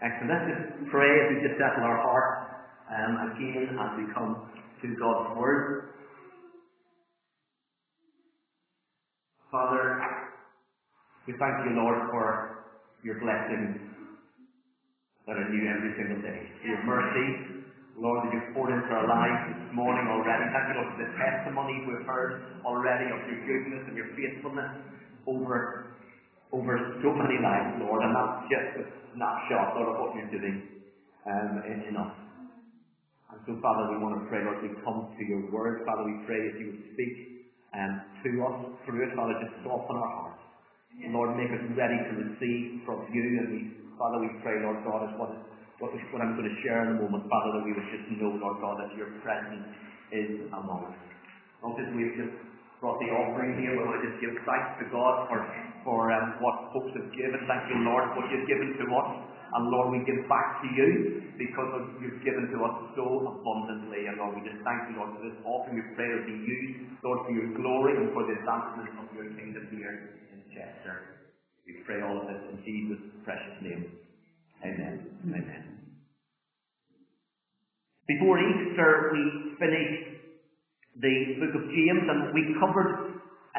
Excellent. Let's just pray as we just settle our hearts um, again as we come to God's Word. Father, we thank you, Lord, for your blessings that are new every single day. Your mercy, Lord, that you've poured into our lives this morning already. Thank you, Lord, for the testimonies we've heard already of your goodness and your faithfulness over, over so many lives, Lord, and not just a snapshot, Lord, of what you're doing um, in, in us. And so, Father, we want to pray, Lord, we come to your word. Father, we pray that you would speak um, to us through it. Father, just soften our hearts. Lord, make us ready to receive from you. And we, Father, we pray, Lord God, is what, what, what I'm going to share in a moment, Father, that we would just know, Lord God, that your presence is among us. Notice we've just brought the offering here. We want to just give thanks to God for, for um, what folks have given. Thank you, Lord, what you've given to us. And Lord, we give back to you because of you've given to us so abundantly. And Lord, we just thank you, Lord, for this offering. We pray it be used, Lord, for your glory and for the advancement of your kingdom here in Chester. We pray all of this in Jesus' precious name. Amen. Amen. Before Easter, we finished the book of James, and we covered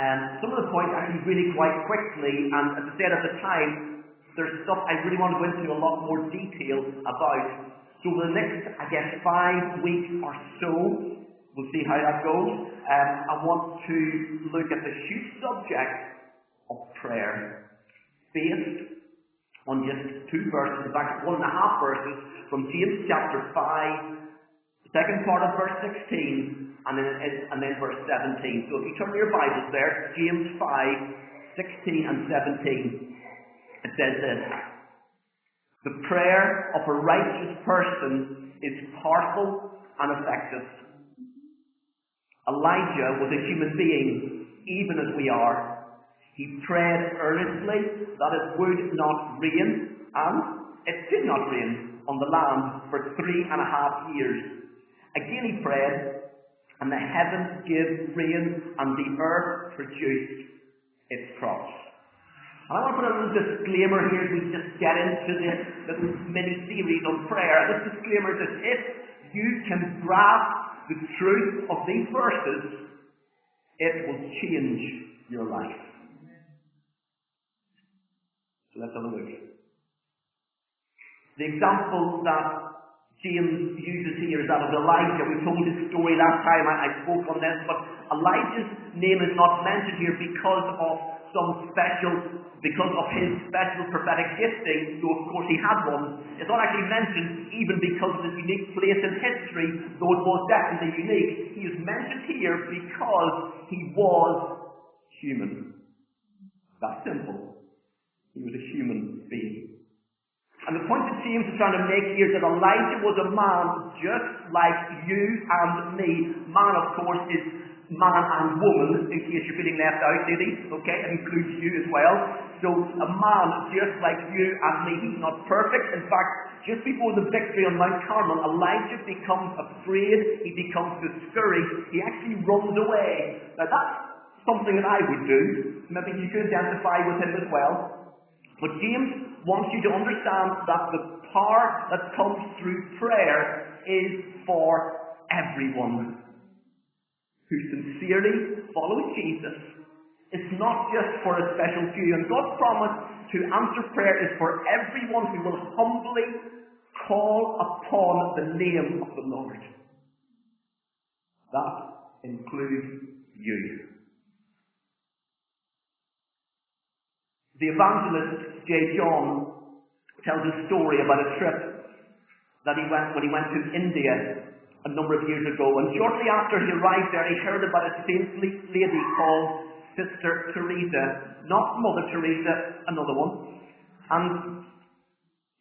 um, some of the points actually really quite quickly. And as I said at the time, there's stuff I really want to go into a lot more detail about. So the next, I guess, five weeks or so, we'll see how that goes. Um, I want to look at the huge subject of prayer, based on just two verses, in fact, one and a half verses from James chapter 5, the second part of verse 16, and then, and then verse 17. So if you turn your Bibles there, James 5, 16 and 17. It says this The prayer of a righteous person is powerful and effective. Elijah was a human being, even as we are. He prayed earnestly that it would not rain, and it did not rain on the land for three and a half years. Again he prayed, and the heavens gave rain, and the earth produced its crops. And I want to put a little disclaimer here as we just get into this little mini series on prayer. This disclaimer is that if you can grasp the truth of these verses, it will change your life. So let's have a look. The example that James uses here is that of Elijah. We told his story last time I, I spoke on this, but Elijah's name is not mentioned here because of some special, because of his special prophetic gifting, though of course he had one. It's not actually mentioned even because of his unique place in history, though it was definitely unique. He is mentioned here because he was human. That's simple. He was a human being. And the point that James is trying to make here is that Elijah was a man just like you and me. Man, of course, is man and woman, in case you're feeling left out, ladies, okay? It includes you as well. So a man just like you and me, he's not perfect. In fact, just before the victory on Mount Carmel, Elijah becomes afraid, he becomes discouraged, he actually runs away. Now that's something that I would do. Maybe you could identify with him as well. But James wants you to understand that the power that comes through prayer is for everyone who sincerely follows Jesus It's not just for a special few. And God's promise to answer prayer is for everyone who will humbly call upon the name of the Lord. That includes you. The evangelist J. John tells a story about a trip that he went when he went to India a number of years ago. And shortly after he arrived there, he heard about a saintly lady called Sister Teresa, not Mother Teresa, another one. And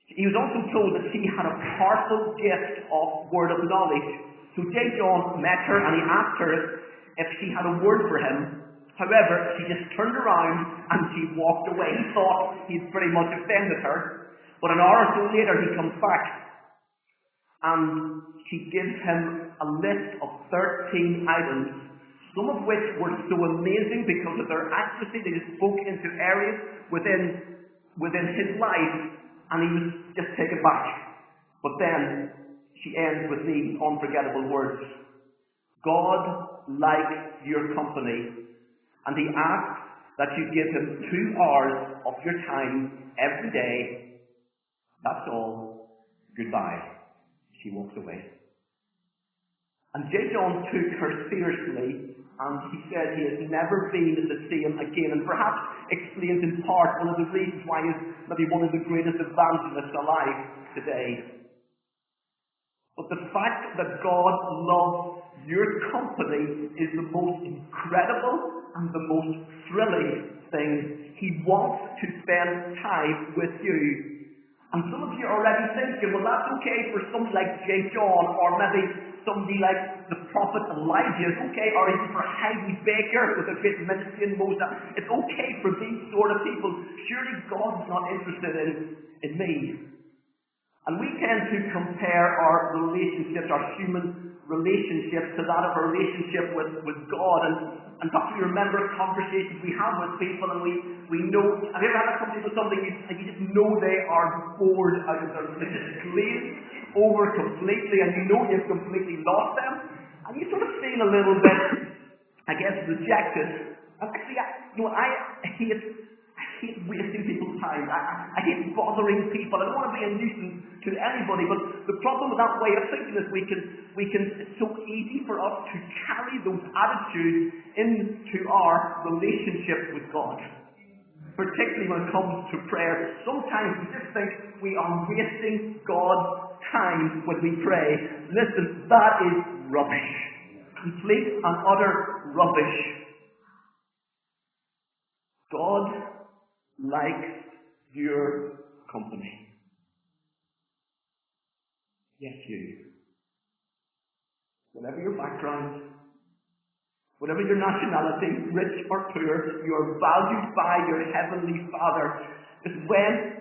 he was also told that she had a powerful gift of word of knowledge. So J. John met her and he asked her if she had a word for him. However, she just turned around and she walked away. He thought he'd pretty much offended her. But an hour or so later he comes back and she gives him a list of 13 items, some of which were so amazing because of their accuracy. They just spoke into areas within, within his life and he was just taken back. But then she ends with these unforgettable words. God likes your company, and he asks that you give him two hours of your time every day. That's all. Goodbye. She walks away. And J. John took her seriously, and he said he has never been the same again, and perhaps explains in part one of the reasons why he's maybe one of the greatest evangelists alive today. But the fact that God loves your company is the most incredible and the most thrilling thing. He wants to spend time with you. And some of you are already thinking, well, that's okay for somebody like J. John, or maybe somebody like the prophet Elijah. It's okay, or even for Heidi Baker with a great ministry in Moses. It's okay for these sort of people. Surely God's not interested in, in me. And we tend to compare our relationships, our human relationships, to that of a relationship with, with God. And, and perhaps we remember conversations we have with people and we, we know, have you ever had a conversation with somebody and you just know they are bored out of their, just glaze over completely and you know you've completely lost them. And you sort of feel a little bit, I guess, rejected. Actually, I, you know, I hate hate wasting people's time. I, I hate bothering people. I don't want to be a nuisance to anybody. But the problem with that way of thinking is we can, we can, it's so easy for us to carry those attitudes into our relationship with God. Particularly when it comes to prayer. Sometimes we just think we are wasting God's time when we pray. Listen, that is rubbish. Complete and utter rubbish. God likes your company. Yes, you. Whatever your background, whatever your nationality, rich or poor, you are valued by your Heavenly Father. Is when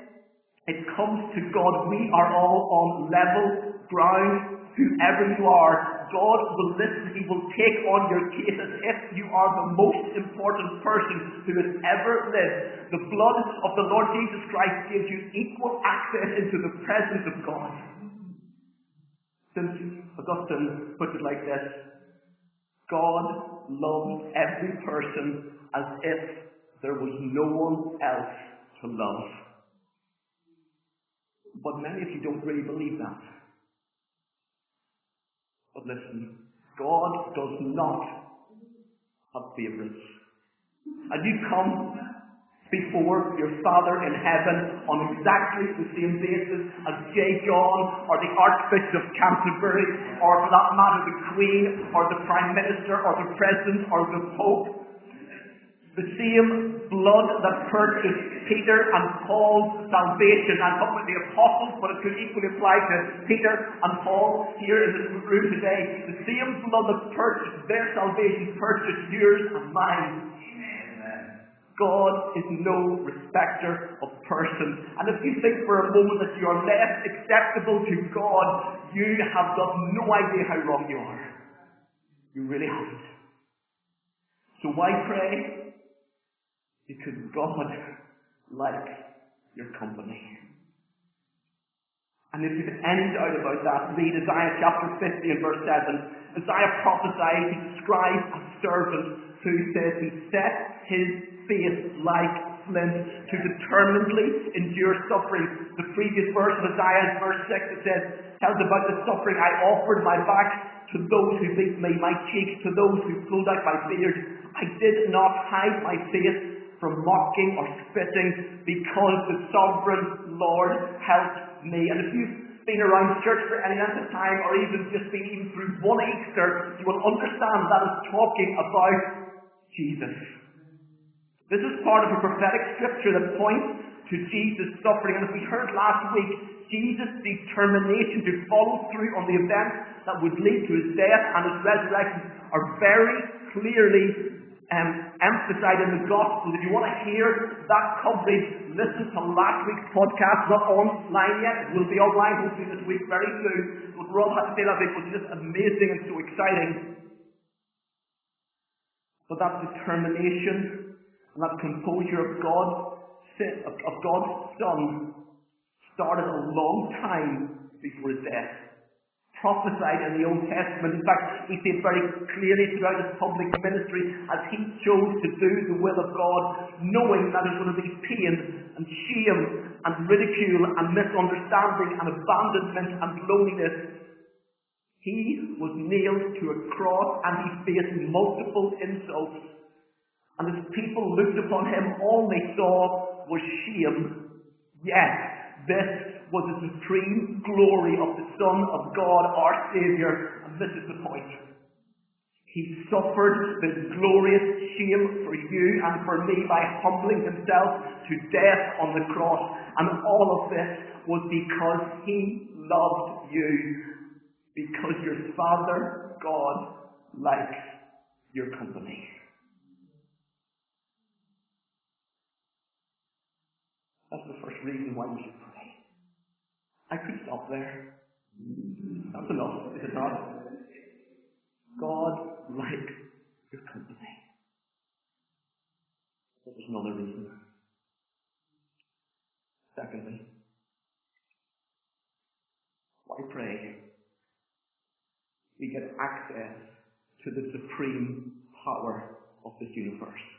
it comes to God, we are all on level ground, whoever you are, God will listen. He will take on your case as if you are the most important person who has ever lived. The blood of the Lord Jesus Christ gives you equal access into the presence of God. St. Augustine put it like this God loves every person as if there was no one else to love. But many of you don't really believe that. But listen, God does not have favourites. And you come before your Father in heaven on exactly the same basis as J. John or the Archbishop of Canterbury or for that matter the Queen or the Prime Minister or the President or the Pope the same blood that purchased Peter and Paul's salvation. I'm talking about the apostles, but it could equally apply to Peter and Paul here in this room today. The same blood that purchased their salvation purchased yours and mine. God is no respecter of persons. And if you think for a moment that you are less acceptable to God, you have got no idea how wrong you are. You really haven't. So why pray? Because God likes your company. And if you've any doubt about that, read Isaiah chapter 50 and verse 7. Isaiah prophesied, he describes a servant who says he set his face like flint to determinedly endure suffering. The previous verse of Isaiah, verse 6, it says, tells about the suffering. I offered my back to those who beat me, my cheeks to those who pulled out my beard. I did not hide my face from mocking or spitting because the sovereign Lord helped me. And if you've been around church for any length of time or even just been even through one Easter, you will understand that is talking about Jesus. This is part of a prophetic scripture that points to Jesus' suffering. And as we heard last week, Jesus' determination to follow through on the events that would lead to his death and his resurrection are very clearly um, emphasized in the gospel. If you want to hear that coverage, listen to last week's podcast. Not online yet. Will be online hopefully this week very soon. But Rob had to say that it was just amazing and so exciting. But that determination and that composure of God, of God's Son, started a long time before his death prophesied in the Old Testament. In fact, he said very clearly throughout his public ministry as he chose to do the will of God, knowing that there's going to be pain and shame and ridicule and misunderstanding and abandonment and loneliness. He was nailed to a cross and he faced multiple insults. And as people looked upon him, all they saw was shame. Yes, this was the supreme glory of the Son of God, our Saviour. And this is the point. He suffered this glorious shame for you and for me by humbling himself to death on the cross. And all of this was because he loved you. Because your Father, God, likes your company. That's the first reason why we I could stop there. That's enough, is it not? God likes your company. But there's another reason. Secondly, why pray? We get access to the supreme power of this universe.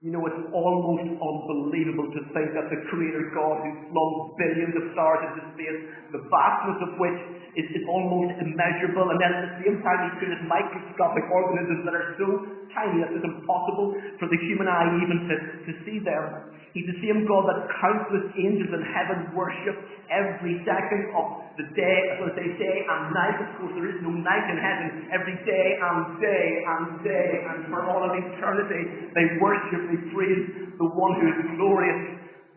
You know, it's almost unbelievable to think that the Creator God who flung billions of stars into space, the vastness of which is, is almost immeasurable, and then at the same time He created microscopic organisms that are so tiny that it's impossible for the human eye even to, to see them. He's the same God that countless angels in heaven worship every second of the day, as they say, and night. Of course, there is no night in heaven. Every day and day and day, and for all of eternity, they worship, they praise the one who is glorious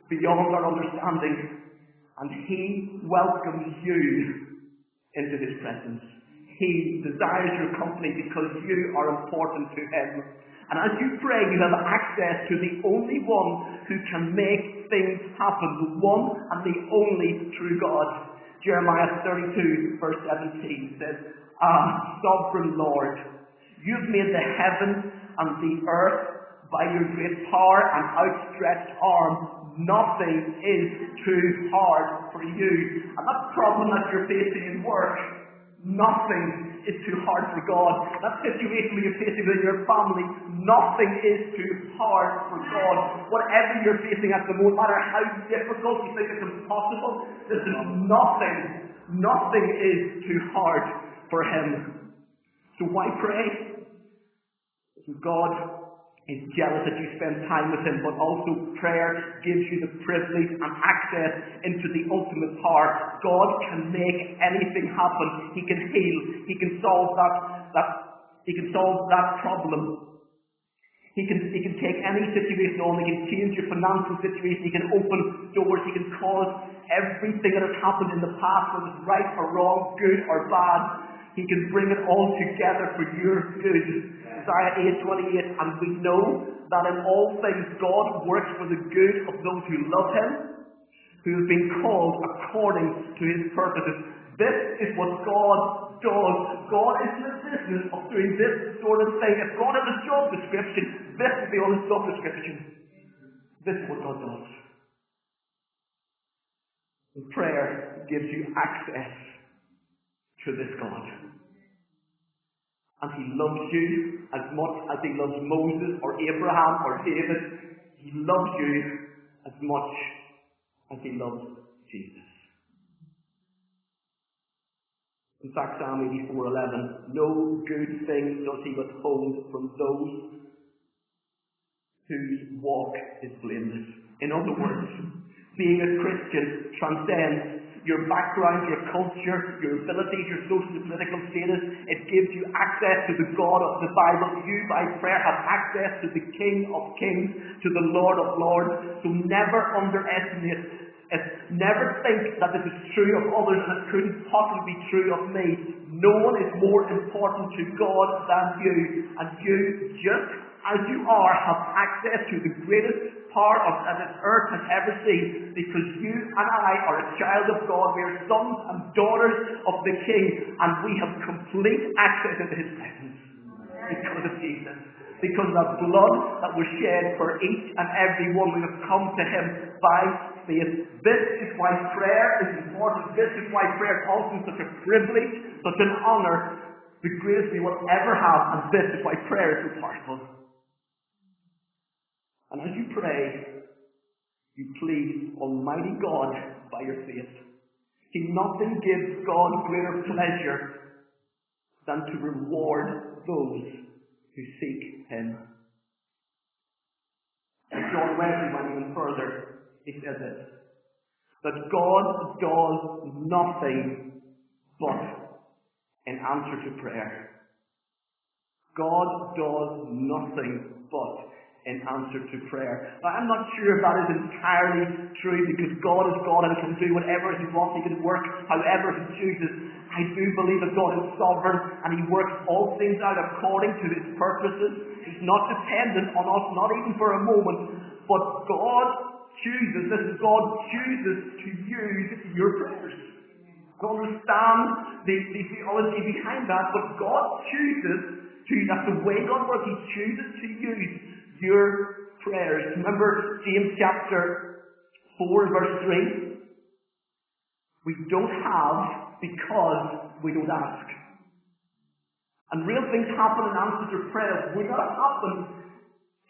beyond our understanding. And He welcomes you into His presence. He desires your company because you are important to Him. And as you pray, you have access to the only one who can make things happen, the one and the only true God. Jeremiah 32, verse 17 says, Ah, sovereign Lord, you've made the heaven and the earth by your great power and outstretched arm. Nothing is too hard for you. And that problem that you're facing in work, Nothing is too hard for God. That situation you're facing with your family, nothing is too hard for God. Whatever you're facing at the moment, no matter how difficult you think it's impossible, this is nothing. Nothing is too hard for Him. So why pray? God is jealous that you spend time with him, but also prayer gives you the privilege and access into the ultimate power. God can make anything happen. He can heal. He can solve that, that he can solve that problem. He can, he can take any situation on, he can change your financial situation, he can open doors, he can cause everything that has happened in the past, whether it's right or wrong, good or bad, he can bring it all together for your good. Isaiah 8:28, and we know that in all things God works for the good of those who love Him, who have been called according to His purposes. This is what God does. God is in the business of doing this sort of thing. If God has a job description, this will be on His job description. This is what God does. And prayer gives you access to this God. And he loves you as much as he loves Moses or Abraham or David. He loves you as much as he loves Jesus. In fact, Psalm 84:11, no good thing does he withhold from those whose walk is blameless. In other words, being a Christian transcends your background, your culture, your abilities, your social and political status. It gives you access to the God of the Bible. You, by prayer, have access to the King of Kings, to the Lord of Lords. So never underestimate it. Never think that this is true of others and it couldn't possibly be true of me. No one is more important to God than you. And you, just as you are, have access to the greatest power of, that this earth has ever seen because you and I are a child of God. We are sons and daughters of the King and we have complete access into His presence because of Jesus. Because of the blood that was shed for each and every one, we have come to Him by faith. This is why prayer is important. This is why prayer is also such a privilege, such an honour, the greatest we will ever have, and this is why prayer is so powerful. And as you pray, you please Almighty God by your faith. See, nothing gives God greater pleasure than to reward those who seek Him. And John Wesley went even further. He said this, that God does nothing but in answer to prayer. God does nothing but in answer to prayer. Now, I'm not sure if that is entirely true because God is God and can do whatever He wants. He can work however He chooses. I do believe that God is sovereign and He works all things out according to His purposes. He's not dependent on us, not even for a moment. But God chooses, this is God chooses to use your prayers. I understand the, the theology behind that, but God chooses to, that's the way God works. He chooses to use your prayers. Remember James chapter 4 verse 3? We don't have because we don't ask. And real things happen in answer to prayer would not happen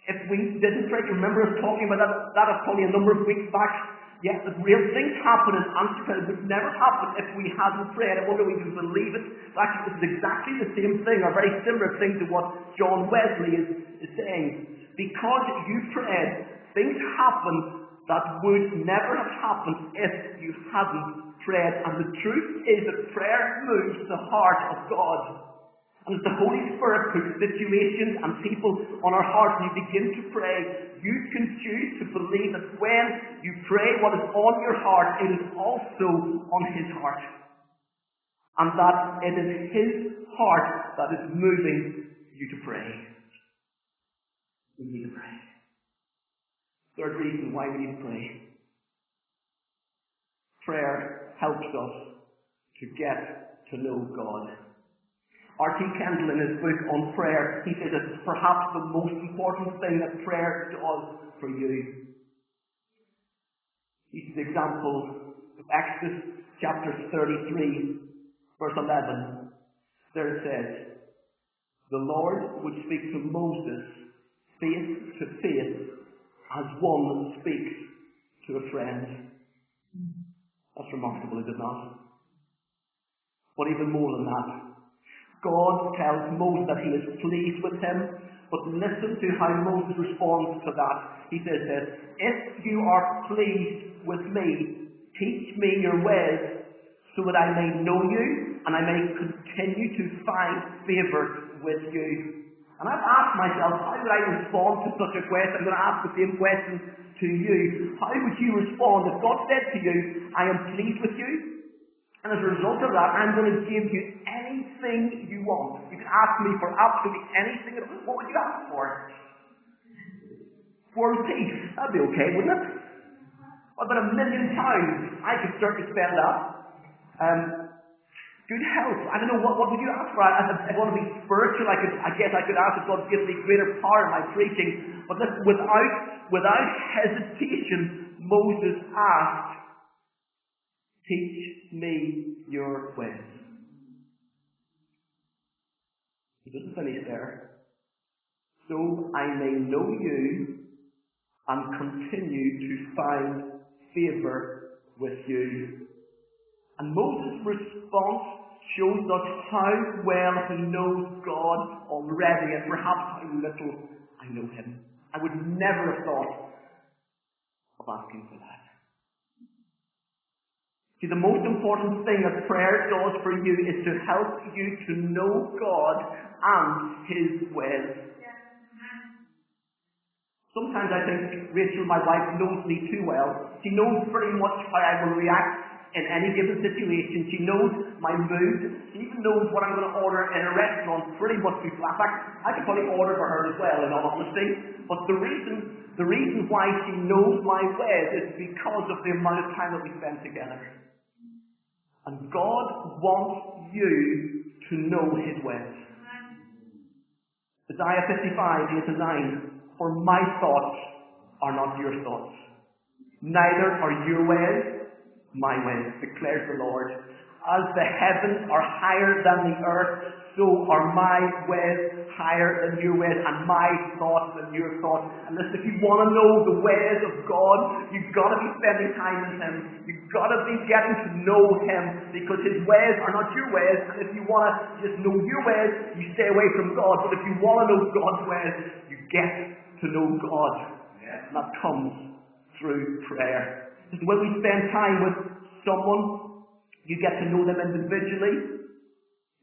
if we didn't pray. Remember us talking about that, that was probably a number of weeks back. Yes, the real things happen in answer to prayer would never happen if we hadn't prayed. I wonder if we can believe it. Actually, it's exactly the same thing, or very similar thing to what John Wesley is, is saying. Because you prayed, things happen that would never have happened if you hadn't prayed. And the truth is that prayer moves the heart of God. And as the Holy Spirit puts situations and people on our hearts and you begin to pray, you can choose to believe that when you pray what is on your heart, it is also on His heart. And that it is His heart that is moving you to pray. We need to pray. Third reason why we need to pray. Prayer helps us to get to know God. R.T. Kendall in his book on prayer, he says it's perhaps the most important thing that prayer does for you. He the example of Exodus chapter 33, verse 11. There it says, The Lord would speak to Moses face to face as one that speaks to a friend. That's remarkable, is it not? But even more than that, God tells Moses that he is pleased with him, but listen to how Moses responds to that. He says this, If you are pleased with me, teach me your ways, so that I may know you, and I may continue to find favour with you. And I've asked myself, how would I respond to such a question? I'm going to ask the same question to you. How would you respond if God said to you, I am pleased with you, and as a result of that, I'm going to give you anything you want. You can ask me for absolutely anything. What would you ask for? World peace. That'd be okay, wouldn't it? What about a million pounds? I could certainly spend that. Um, Good health. I don't know, what, what would you ask for? I, I, I want to be spiritual. I could, I guess I could ask if God gives me greater power in my preaching. But listen, without, without hesitation, Moses asked, teach me your ways. He doesn't finish there. So I may know you and continue to find favour with you and Moses' response shows us how well he knows God already and perhaps how little I know him. I would never have thought of asking for that. See, the most important thing that prayer does for you is to help you to know God and His ways. Sometimes I think Rachel, my wife, knows me too well. She knows pretty much how I will react in any given situation. She knows my mood. She even knows what I'm going to order in a restaurant pretty much before. In fact, I could probably order for her as well, in all honesty. But the reason, the reason why she knows my ways is because of the amount of time that we spend together. And God wants you to know His ways. Isaiah 55, 8 to 9. For my thoughts are not your thoughts Neither are your ways my ways, declares the Lord. As the heavens are higher than the earth, so are my ways higher than your ways, and my thoughts than your thoughts. And listen, if you want to know the ways of God, you've got to be spending time with Him. You've got to be getting to know Him, because His ways are not your ways. And if you want to just know your ways, you stay away from God. But if you want to know God's ways, you get to know God. And that comes through prayer. When we spend time with someone, you get to know them individually.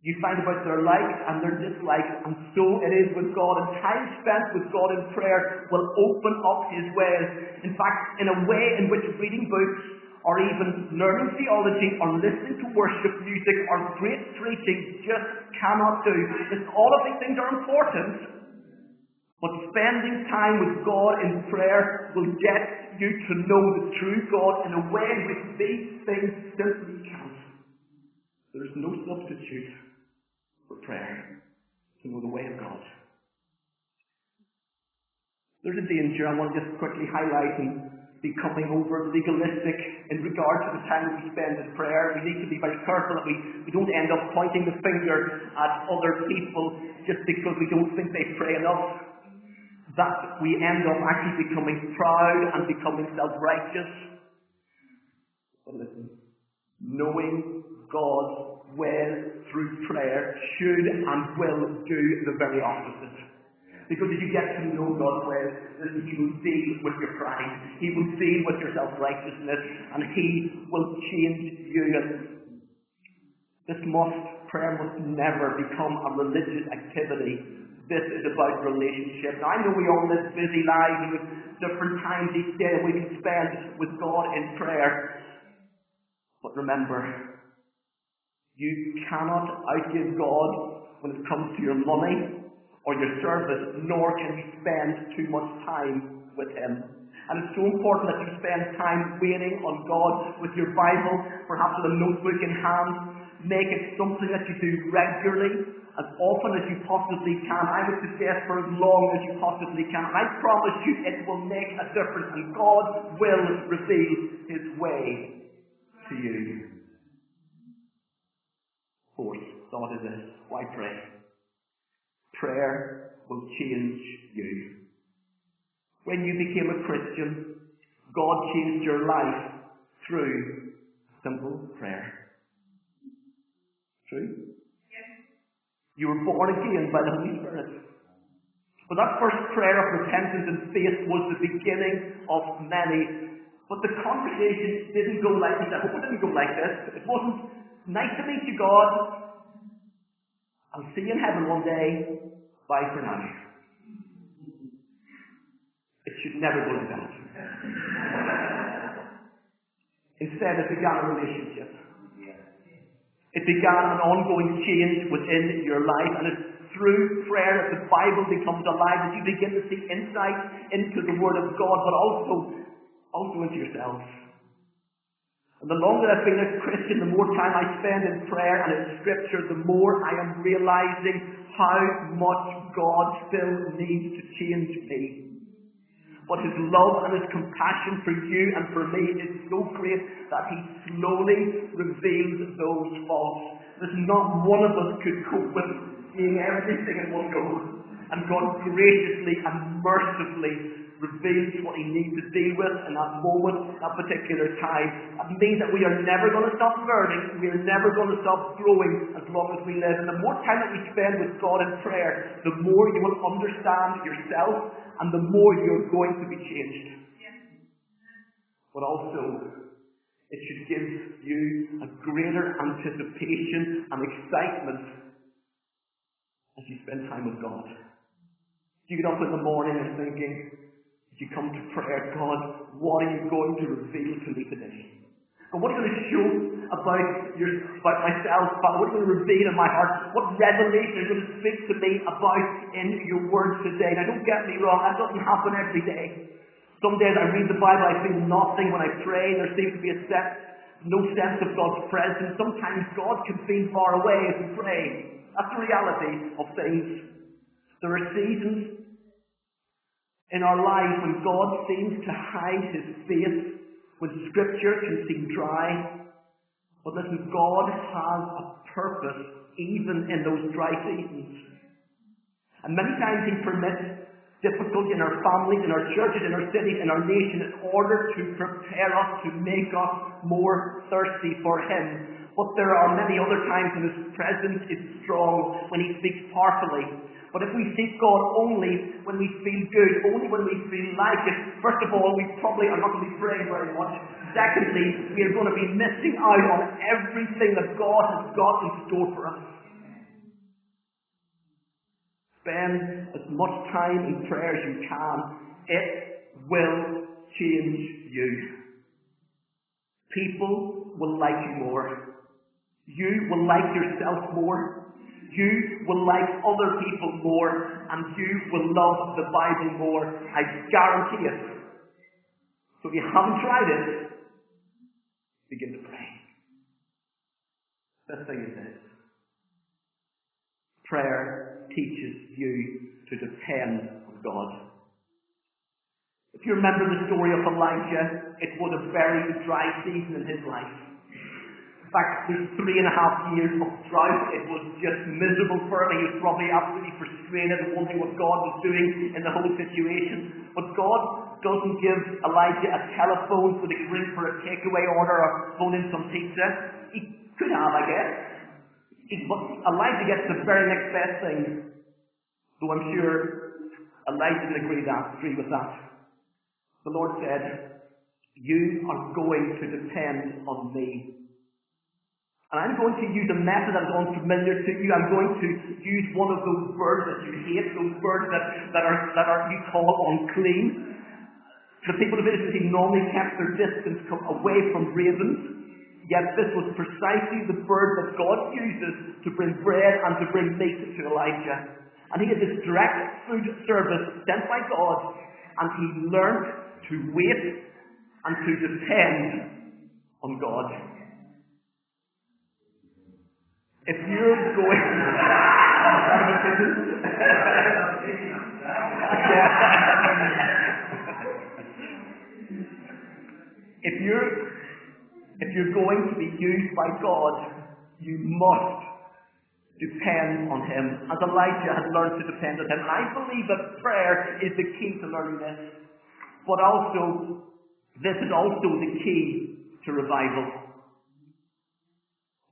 You find about their likes and their dislikes, and so it is with God. And time spent with God in prayer will open up His ways. In fact, in a way in which reading books, or even learning theology, or listening to worship music, or great preaching just cannot do. Because all of these things are important, but spending time with God in prayer will get you to know the true God in a way in which these things simply can't. There's no substitute for prayer to know the way of God. There's a danger I want to just quickly highlight in becoming over legalistic in regard to the time we spend in prayer. We need to be very careful that we, we don't end up pointing the finger at other people just because we don't think they pray enough that we end up actually becoming proud and becoming self-righteous. But listen, knowing God's will through prayer should and will do the very opposite. Because if you get to know God's will, then He will deal with your pride. He will deal with your self-righteousness and He will change you. This must, prayer must never become a religious activity this is about relationship. Now, I know we all live busy lives with different times each day we can spend with God in prayer. But remember, you cannot outgive God when it comes to your money or your service, nor can you spend too much time with Him. And it's so important that you spend time waiting on God with your Bible, perhaps with a notebook in hand. Make it something that you do regularly as often as you possibly can. I would suggest for as long as you possibly can. I promise you it will make a difference and God will reveal His way to you. Fourth thought is this. Why pray? Prayer will change you. When you became a Christian, God changed your life through simple prayer. True? Yes. You were born again by the Holy Spirit. But that first prayer of repentance and faith was the beginning of many. But the conversation didn't go like this. I hope it didn't go like this. It wasn't nice to meet you, God. I'll see you in heaven one day. Bye for now. It should never go like that. Instead, it began a relationship. It began an ongoing change within your life, and it's through prayer that the Bible becomes alive, as you begin to see insight into the Word of God, but also, also into yourself. And the longer I've been a Christian, the more time I spend in prayer and in Scripture, the more I am realizing how much God still needs to change me. But his love and his compassion for you and for me is so great that he slowly reveals those faults. There's not one of us could cope with seeing everything in one go. And God graciously and mercifully reveals what he needs to deal with in that moment, that particular time. That means that we are never going to stop learning, we are never going to stop growing as long as we live. And the more time that we spend with God in prayer, the more you will understand yourself and the more you're going to be changed. But also, it should give you a greater anticipation and excitement as you spend time with God. You get up in the morning and thinking, as you come to prayer, God, what are you going to reveal to me today? And what are you going to show about your, about myself, Father? What are you going to reveal in my heart? What revelation are you going to speak to me about in your word today? Now don't get me wrong, that doesn't happen every day. Some days I read the Bible, I feel nothing when I pray. There seems to be a sense, no sense of God's presence. Sometimes God can feel far away as we pray. That's the reality of things. There are seasons in our lives when God seems to hide his face when scripture can seem dry. But listen, God has a purpose even in those dry seasons. And many times He permits difficulty in our families, in our churches, in our cities, in our nation in order to prepare us, to make us more thirsty for Him. But there are many other times when His presence is strong, when He speaks powerfully. But if we seek God only when we feel good, only when we feel like it, first of all, we probably are not going to be praying very much. Secondly, we are going to be missing out on everything that God has got in store for us. Spend as much time in prayer as you can. It will change you. People will like you more. You will like yourself more. You will like other people more and you will love the Bible more. I guarantee it. So if you haven't tried it, begin to pray. The thing is this. Prayer teaches you to depend on God. If you remember the story of Elijah, it was a very dry season in his life. Fact, these three and a half years of drought, it was just miserable for him. He was probably absolutely frustrated and wondering what God was doing in the whole situation. But God doesn't give Elijah a telephone they could ring for a takeaway order or phone in some pizza. He could have, I guess. He, but Elijah gets the very next best thing. Though I'm sure Elijah didn't agree, that, agree with that. The Lord said, You are going to depend on me and I'm going to use a method that's unfamiliar to you. I'm going to use one of those birds that you hate, those birds that, that are that are you call unclean. The people of Israel normally kept their distance away from ravens. Yet this was precisely the bird that God uses to bring bread and to bring meat to Elijah. And he had this direct food service sent by God, and he learned to wait and to depend on God. If you're going if you're if you're going to be used by God, you must depend on Him. As Elijah had learned to depend on Him. I believe that prayer is the key to learning this. But also, this is also the key to revival.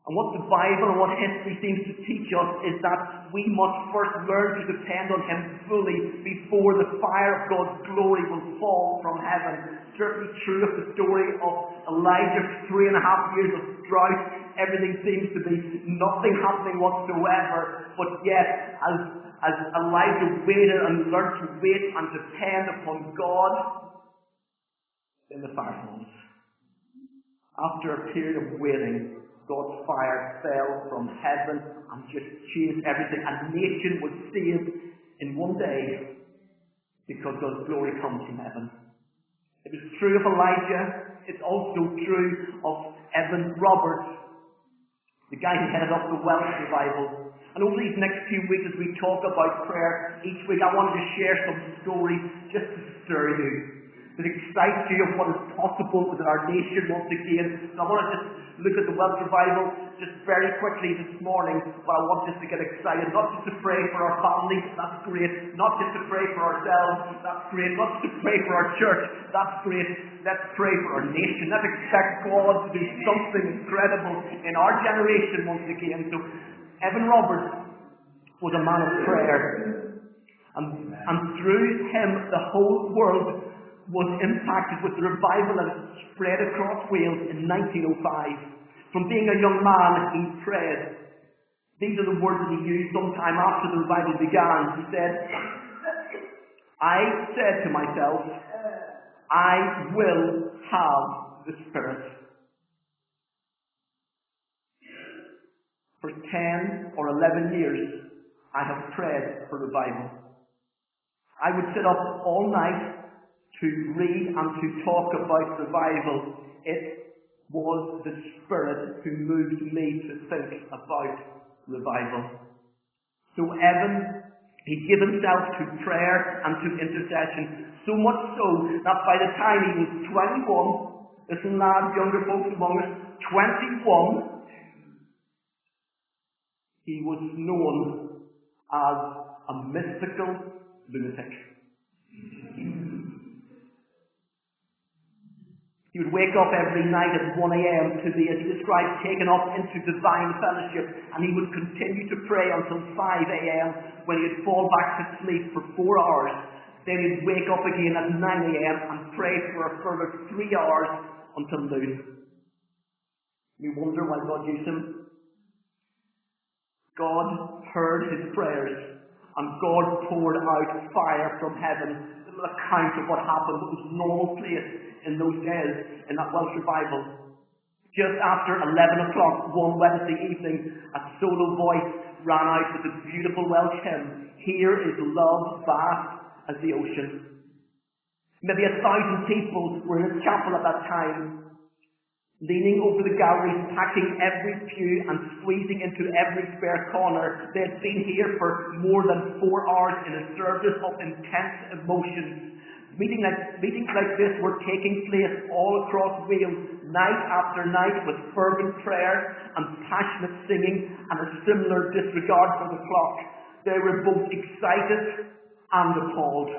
And what the Bible and what history seems to teach us is that we must first learn to depend on Him fully before the fire of God's glory will fall from heaven. Certainly true of the story of Elijah, three and a half years of drought. Everything seems to be nothing happening whatsoever. But yet, as, as Elijah waited and learned to wait and depend upon God, then the fire comes. After a period of waiting, fire fell from heaven and just changed everything. And nation was saved in one day because God's glory comes from heaven. It was true of Elijah. It's also true of Evan Roberts, the guy who headed up the Welsh revival. And over these next few weeks, as we talk about prayer each week, I wanted to share some stories just to stir you, that excite you of what is possible within our nation once again. So I want to just look at the Welsh revival just very quickly this morning, but I want us to get excited, not just to pray for our families, that's great, not just to pray for ourselves, that's great, not just to pray for our church, that's great, let's pray for our nation. Let's expect God to do something incredible in our generation once again. So Evan Roberts was a man of prayer. And, and through him, the whole world was impacted with the revival that spread across Wales in 1905. From being a young man, he prayed. These are the words that he used sometime after the revival began. He said, I said to myself, I will have the Spirit. For 10 or 11 years, I have prayed for revival. I would sit up all night to read and to talk about revival, it was the Spirit who moved me to think about revival. So Evan, he gave himself to prayer and to intercession, so much so that by the time he was 21, Listen, lads, younger folks among us, 21, he was known as a mystical lunatic. He would wake up every night at 1 a.m. to be, as he described, taken up into divine fellowship, and he would continue to pray until 5 a.m. when he'd fall back to sleep for four hours. Then he'd wake up again at 9 a.m. and pray for a further three hours until noon. We wonder why God used him. God heard his prayers, and God poured out fire from heaven. Account of what happened. It was normal place in those days in that Welsh revival. Just after 11 o'clock one Wednesday evening, a solo voice ran out with a beautiful Welsh hymn, Here is love vast as the ocean. Maybe a thousand people were in the chapel at that time, leaning over the galleries, packing every pew and squeezing into every spare corner. They had been here for more than four hours in a service of intense emotions Meeting like, meetings like this were taking place all across Wales, night after night, with fervent prayer and passionate singing and a similar disregard for the clock. They were both excited and appalled.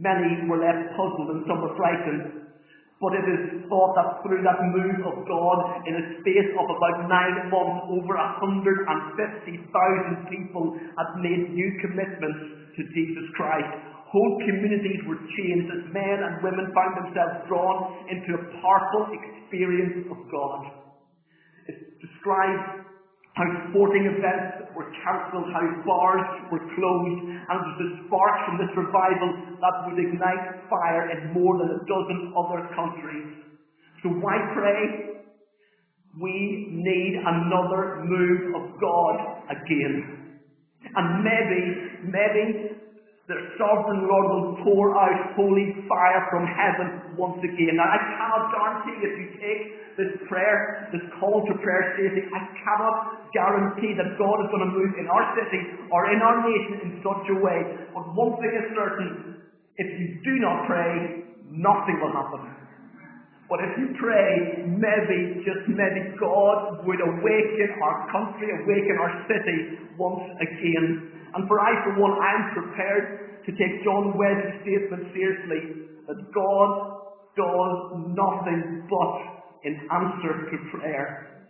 Many were left puzzled and some were frightened. But it is thought that through that move of God, in a space of about nine months, over 150,000 people had made new commitments to Jesus Christ. Whole communities were changed as men and women found themselves drawn into a powerful experience of God. It describes how sporting events were cancelled, how bars were closed, and it was the spark from this revival that would ignite fire in more than a dozen other countries. So why pray? We need another move of God again. And maybe, maybe the sovereign Lord will pour out holy fire from heaven once again. Now, I cannot guarantee if you take this prayer, this call to prayer seriously, I cannot guarantee that God is going to move in our city or in our nation in such a way. But one thing is certain, if you do not pray, nothing will happen. But if you pray, maybe, just maybe, God would awaken our country, awaken our city once again. And for I, for one, I am prepared to take John Wesley's statement seriously that God does nothing but in answer to prayer.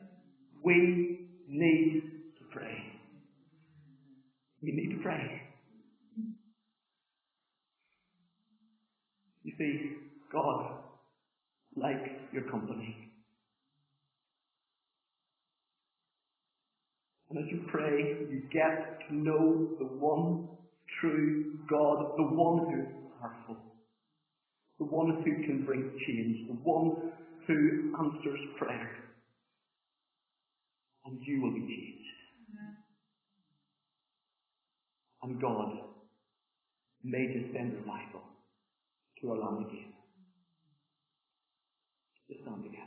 We need to pray. We need to pray. You see, God likes your company. And as you pray, you get to know the one true God, the one who is powerful, the one who can bring change, the one who answers prayer. And you will be changed. And God may just send revival to our land again. Let's together.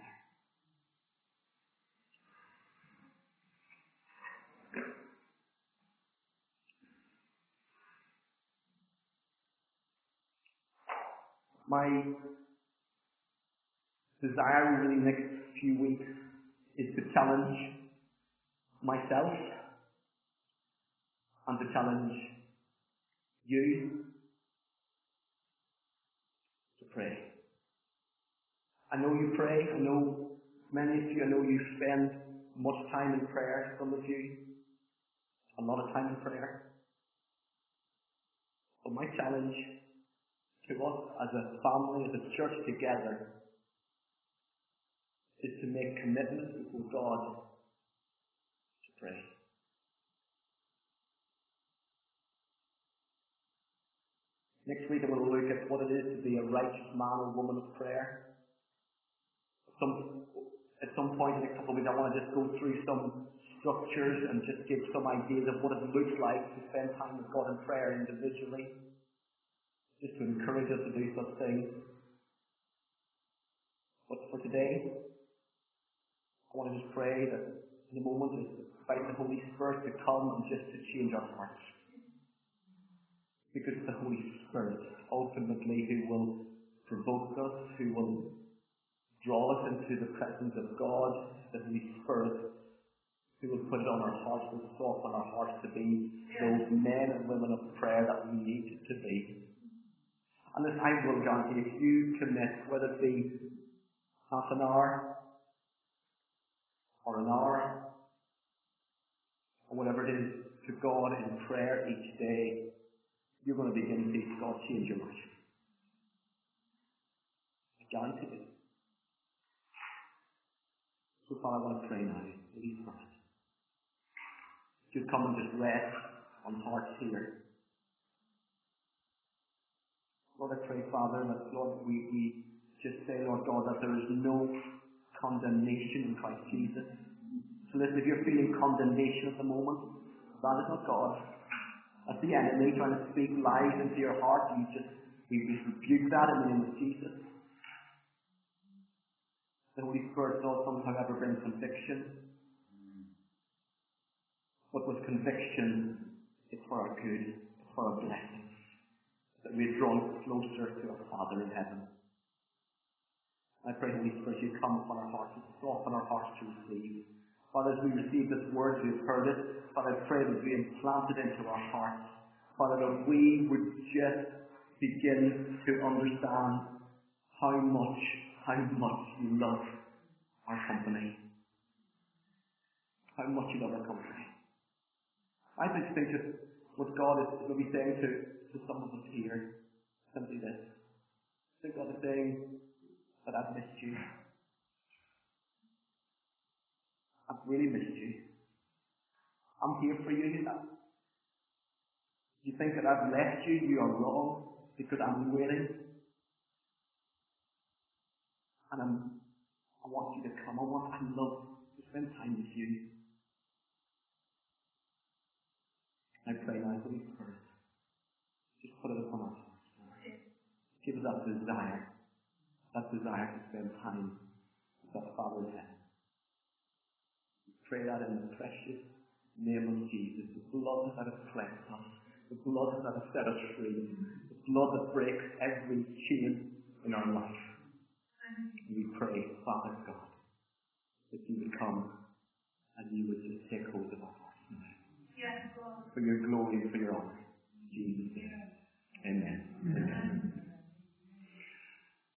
My desire over the next few weeks is to challenge myself and to challenge you to pray. I know you pray. I know many of you, I know you spend much time in prayer. Some of you, a lot of time in prayer. But my challenge to us as a family, as a church together, is to make commitments before God to pray. Next week I'm going to look at what it is to be a righteous man or woman of prayer. Some, at some point in a couple of weeks I want to just go through some structures and just give some ideas of what it looks like to spend time with God in prayer individually just to encourage us to do such things. But for today, I want to just pray that in the moment is invite the Holy Spirit to come and just to change our hearts. Because it's the Holy Spirit ultimately who will provoke us, who will draw us into the presence of God, the Holy Spirit, who will put it on our hearts and soften our hearts to be those men and women of prayer that we need to be. And as I will you, if you commit, whether it be half an hour or an hour or whatever it is to God in prayer each day, you're going to begin to see God change your life. I guarantee it. So Father, I want to pray now. Please pray. To come and just rest on hearts here. Lord, I pray, Father, that Lord, we, we just say, Lord God, that there is no condemnation in Christ Jesus. So listen, if you're feeling condemnation at the moment, that is not God. That's the enemy trying to speak lies into your heart. You just we rebuke that in the name of Jesus. The Holy Spirit does sometimes ever bring conviction. But with conviction, it's for our good, it's for our blessing. That we are drawn closer to our Father in heaven. I pray, Holy Spirit, you come upon our hearts and soften our hearts to receive. Father, as we receive this word, we have heard it. Father, I pray that we implant it into our hearts. Father, that we would just begin to understand how much how much you love our company. How much you love our company. I just think that what God is going to be saying to, to some of us here simply this. I think God is saying that I've missed you. I've really missed you. I'm here for you, you. You think that I've left you, you are wrong because I'm waiting and I'm, I want you to come. I want, I love to spend time with you. I pray now, Holy Spirit, just put it upon hearts. Give us that desire, that desire to spend time with our Father in heaven. We pray that in the precious name of Jesus, the blood that has cleansed us, the blood that has set us free, the blood that breaks every chain in our life. We pray, Father God, that you would come and you would just take hold of our hearts Yes, Lord. for your glory and for your honor. Jesus' name. Amen. Amen.